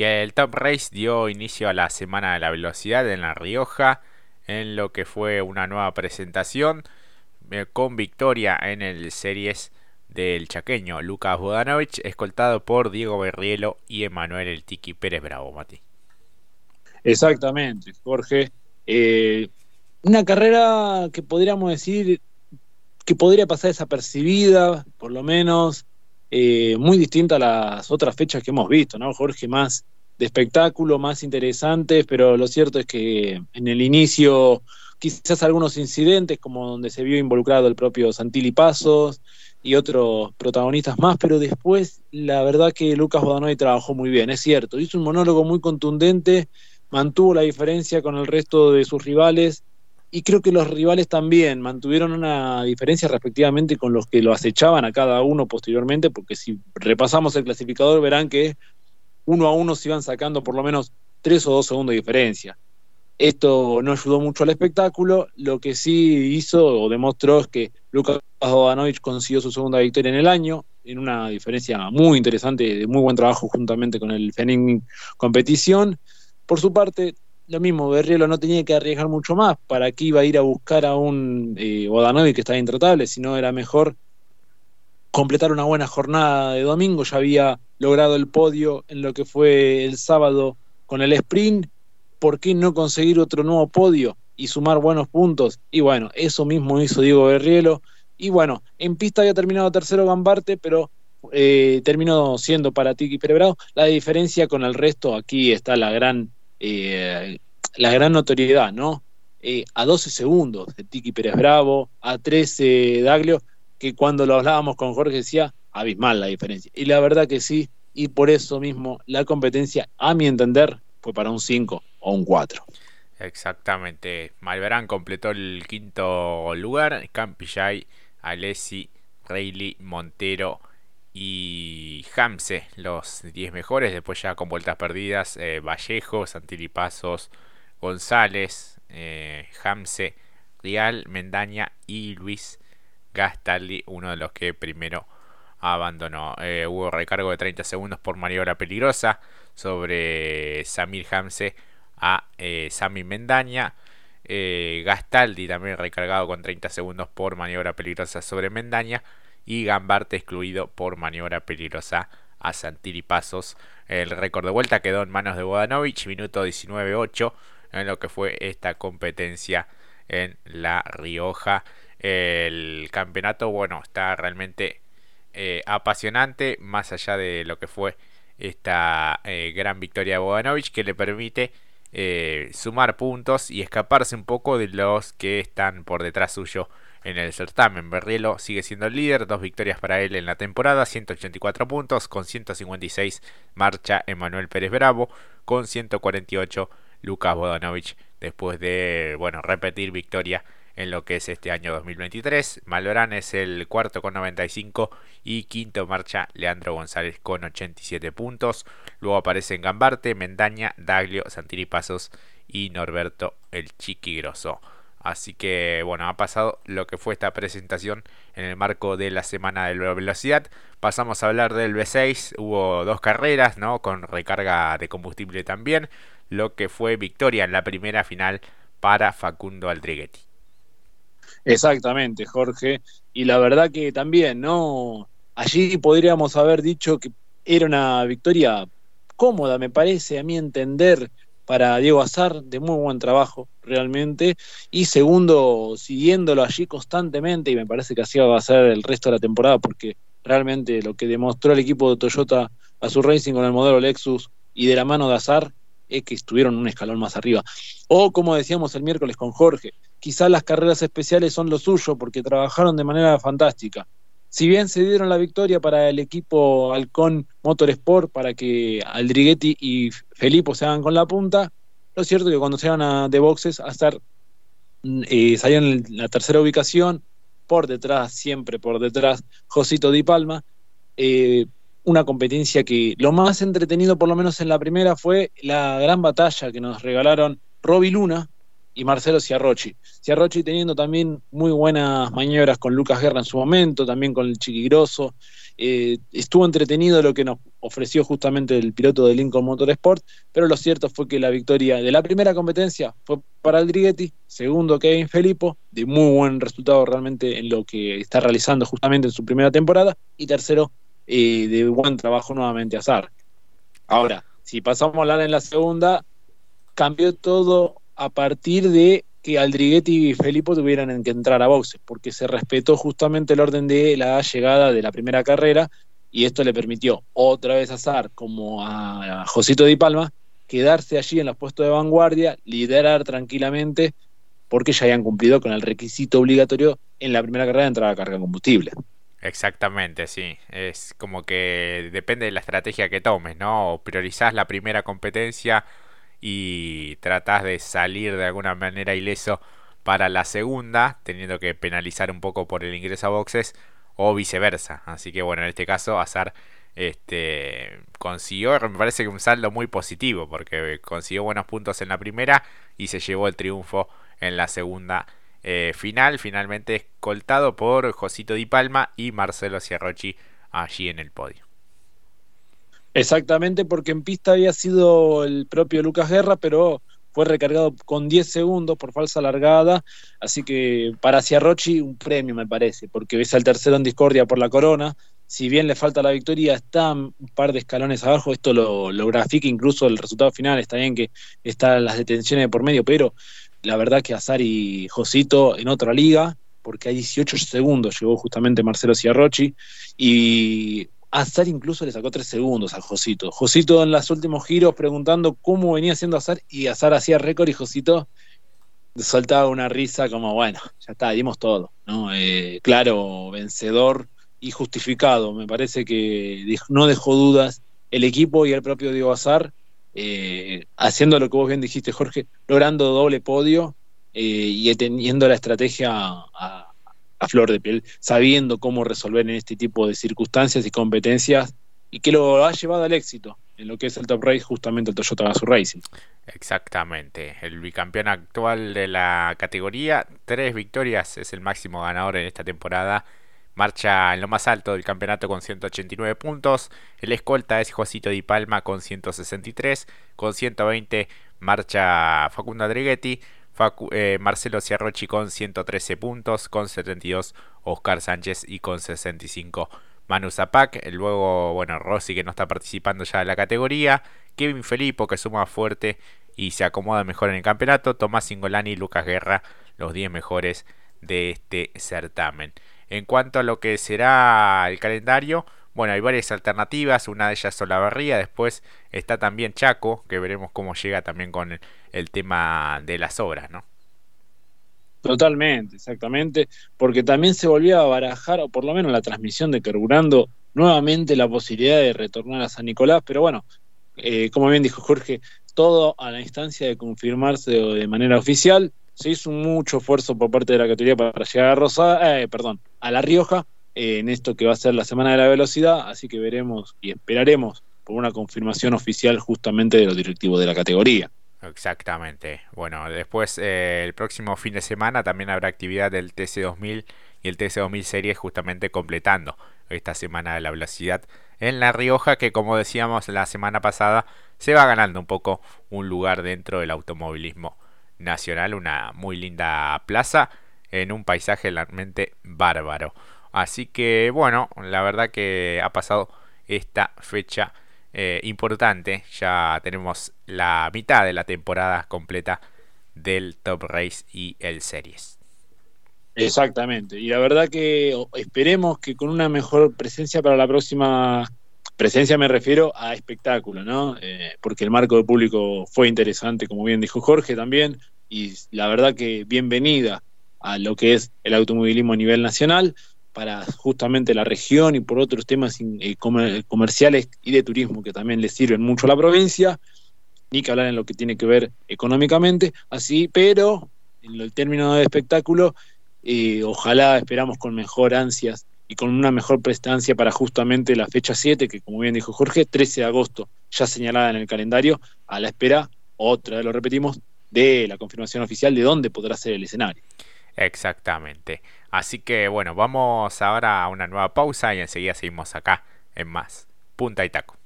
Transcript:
Y el Top Race dio inicio a la Semana de la Velocidad en La Rioja, en lo que fue una nueva presentación eh, con victoria en el Series del chaqueño Lucas Bodanovich, escoltado por Diego Berrielo y Emanuel El Tiki Pérez Bravo, Mati. Exactamente, Jorge. Eh, una carrera que podríamos decir que podría pasar desapercibida, por lo menos, eh, muy distinta a las otras fechas que hemos visto, ¿no, Jorge? Más de espectáculo, más interesantes, pero lo cierto es que en el inicio quizás algunos incidentes, como donde se vio involucrado el propio Santilli Pasos y otros protagonistas más, pero después la verdad que Lucas Bodanoy trabajó muy bien, es cierto, hizo un monólogo muy contundente, mantuvo la diferencia con el resto de sus rivales y creo que los rivales también mantuvieron una diferencia respectivamente con los que lo acechaban a cada uno posteriormente, porque si repasamos el clasificador verán que uno a uno se iban sacando por lo menos tres o dos segundos de diferencia. Esto no ayudó mucho al espectáculo, lo que sí hizo o demostró es que Lucas Jovanovic consiguió su segunda victoria en el año, en una diferencia muy interesante, de muy buen trabajo juntamente con el Fenin Competición. Por su parte, lo mismo, Berrielo no tenía que arriesgar mucho más. ¿Para qué iba a ir a buscar a un eh, que estaba intratable? Si no, era mejor completar una buena jornada de domingo. Ya había logrado el podio en lo que fue el sábado con el sprint. ¿Por qué no conseguir otro nuevo podio y sumar buenos puntos? Y bueno, eso mismo hizo Diego Berrielo. Y bueno, en pista había terminado tercero Gambarte, pero eh, terminó siendo para Tiki Perebrado. La diferencia con el resto, aquí está la gran eh, la gran notoriedad, ¿no? Eh, a 12 segundos de Tiki Pérez Bravo, a 13 Daglio, que cuando lo hablábamos con Jorge decía abismal la diferencia. Y la verdad que sí, y por eso mismo la competencia, a mi entender, fue para un 5 o un 4. Exactamente. Malverán completó el quinto lugar. Campillay, Alessi, Reilly, Montero y Hamse, los 10 mejores, después ya con vueltas perdidas, eh, Vallejo, Santilipazos, González, eh, Hamse, Rial, Mendaña y Luis Gastaldi, uno de los que primero abandonó. Eh, hubo recargo de 30 segundos por maniobra peligrosa sobre Samir Hamse a eh, Sami Mendaña. Gastaldi también recargado con 30 segundos por maniobra peligrosa sobre Mendaña y Gambarte excluido por maniobra peligrosa a Santiri Pasos. El récord de vuelta quedó en manos de Bodanovich, minuto 19-8 en lo que fue esta competencia en La Rioja. El campeonato, bueno, está realmente eh, apasionante, más allá de lo que fue esta eh, gran victoria de Bodanovich que le permite eh, sumar puntos y escaparse un poco de los que están por detrás suyo en el certamen. Berrielo sigue siendo el líder, dos victorias para él en la temporada, 184 puntos, con 156 marcha Emanuel Pérez Bravo, con 148 Lucas Bodanovich, después de bueno repetir victoria en lo que es este año 2023. Malorán es el cuarto con 95 y quinto marcha Leandro González con 87 puntos. Luego aparecen Gambarte, Mendaña, Daglio, Santiri Pasos y Norberto el Chiqui Grosso. Así que bueno, ha pasado lo que fue esta presentación en el marco de la semana de la velocidad. Pasamos a hablar del B6. Hubo dos carreras, ¿no? Con recarga de combustible también. Lo que fue victoria en la primera final para Facundo Aldriguetti. Exactamente, Jorge. Y la verdad que también, ¿no? Allí podríamos haber dicho que era una victoria cómoda, me parece, a mi entender, para Diego Azar, de muy buen trabajo realmente. Y segundo, siguiéndolo allí constantemente, y me parece que así va a ser el resto de la temporada, porque realmente lo que demostró el equipo de Toyota a su Racing con el modelo Lexus y de la mano de Azar es que estuvieron un escalón más arriba. O como decíamos el miércoles con Jorge, quizás las carreras especiales son lo suyo porque trabajaron de manera fantástica. Si bien se dieron la victoria para el equipo Halcón Motorsport, para que Aldriguetti y Felipe se hagan con la punta, lo cierto es que cuando se van a de boxes a estar, eh, salían en la tercera ubicación, por detrás, siempre por detrás, Josito Di Palma, eh, una competencia que lo más entretenido, por lo menos en la primera, fue la gran batalla que nos regalaron Roby Luna y Marcelo Ciarrochi. Ciarrochi teniendo también muy buenas maniobras con Lucas Guerra en su momento, también con el Chiquigroso. Eh, estuvo entretenido lo que nos ofreció justamente el piloto de Lincoln Motorsport, pero lo cierto fue que la victoria de la primera competencia fue para Aldriguetti, segundo Kevin Felipo, de muy buen resultado realmente en lo que está realizando justamente en su primera temporada, y tercero, de buen trabajo nuevamente Azar. Ahora, si pasamos a hablar en la segunda, cambió todo a partir de que Aldriguetti y Felipe tuvieran que entrar a boxes, porque se respetó justamente el orden de la llegada de la primera carrera y esto le permitió otra vez a Zar como a Josito Di Palma quedarse allí en los puestos de vanguardia, liderar tranquilamente, porque ya habían cumplido con el requisito obligatorio en la primera carrera de entrar a carga de combustible. Exactamente, sí. Es como que depende de la estrategia que tomes, ¿no? O priorizás la primera competencia y tratás de salir de alguna manera ileso para la segunda, teniendo que penalizar un poco por el ingreso a boxes o viceversa. Así que bueno, en este caso Azar este, consiguió, me parece que un saldo muy positivo, porque consiguió buenos puntos en la primera y se llevó el triunfo en la segunda eh, final, finalmente escoltado por Josito Di Palma y Marcelo Ciarrochi allí en el podio. Exactamente, porque en pista había sido el propio Lucas Guerra, pero fue recargado con 10 segundos por falsa largada, así que para Ciarrochi un premio me parece, porque ves al tercero en discordia por la corona, si bien le falta la victoria, está un par de escalones abajo, esto lo, lo grafica incluso el resultado final, está bien que están las detenciones de por medio, pero la verdad que Azar y Josito en otra liga, porque hay 18 segundos llegó justamente Marcelo Ciarrochi, y Azar incluso le sacó tres segundos al Josito. Josito en los últimos giros preguntando cómo venía haciendo Azar y Azar hacía récord y Josito soltaba una risa como, bueno, ya está, dimos todo. ¿no? Eh, claro, vencedor y justificado. Me parece que no dejó dudas el equipo y el propio Diego Azar, eh, haciendo lo que vos bien dijiste, Jorge, logrando doble podio eh, y teniendo la estrategia a a flor de piel, sabiendo cómo resolver en este tipo de circunstancias y competencias y que lo ha llevado al éxito en lo que es el Top Race, justamente el Toyota Gazoo Racing. Exactamente, el bicampeón actual de la categoría, tres victorias, es el máximo ganador en esta temporada. Marcha en lo más alto del campeonato con 189 puntos. El escolta es Josito Di Palma con 163. Con 120 marcha Facundo Adrighetti. Eh, Marcelo Ciarrochi con 113 puntos, con 72 Oscar Sánchez y con 65 Manu Zapac. Luego, bueno, Rossi que no está participando ya en la categoría. Kevin Felipo que suma fuerte y se acomoda mejor en el campeonato. Tomás Singolani y Lucas Guerra, los 10 mejores de este certamen. En cuanto a lo que será el calendario, bueno, hay varias alternativas, una de ellas es Olavarría, después está también Chaco, que veremos cómo llega también con el, tema de las obras, ¿no? Totalmente, exactamente, porque también se volvió a barajar, o por lo menos la transmisión de Carburando, nuevamente la posibilidad de retornar a San Nicolás, pero bueno, eh, como bien dijo Jorge, todo a la instancia de confirmarse de manera oficial, se hizo mucho esfuerzo por parte de la categoría para llegar a Rosa, eh, perdón, a La Rioja, en esto que va a ser la Semana de la Velocidad, así que veremos y esperaremos por una confirmación oficial justamente de los directivos de la categoría. Exactamente. Bueno, después eh, el próximo fin de semana también habrá actividad del TC2000 y el TC2000 Series justamente completando esta Semana de la Velocidad en La Rioja que como decíamos la semana pasada se va ganando un poco un lugar dentro del automovilismo nacional, una muy linda plaza en un paisaje realmente bárbaro. Así que bueno, la verdad que ha pasado esta fecha eh, importante. Ya tenemos la mitad de la temporada completa del Top Race y el Series. Exactamente. Y la verdad que esperemos que con una mejor presencia para la próxima presencia me refiero a espectáculo, ¿no? Eh, porque el marco de público fue interesante, como bien dijo Jorge también, y la verdad que bienvenida a lo que es el automovilismo a nivel nacional para justamente la región y por otros temas eh, comerciales y de turismo que también le sirven mucho a la provincia, ni que hablar en lo que tiene que ver económicamente, así, pero en el término de espectáculo, eh, ojalá esperamos con mejor ansias y con una mejor prestancia para justamente la fecha 7, que como bien dijo Jorge, 13 de agosto, ya señalada en el calendario, a la espera, otra vez lo repetimos, de la confirmación oficial de dónde podrá ser el escenario. Exactamente. Así que bueno, vamos ahora a una nueva pausa y enseguida seguimos acá en más. Punta y taco.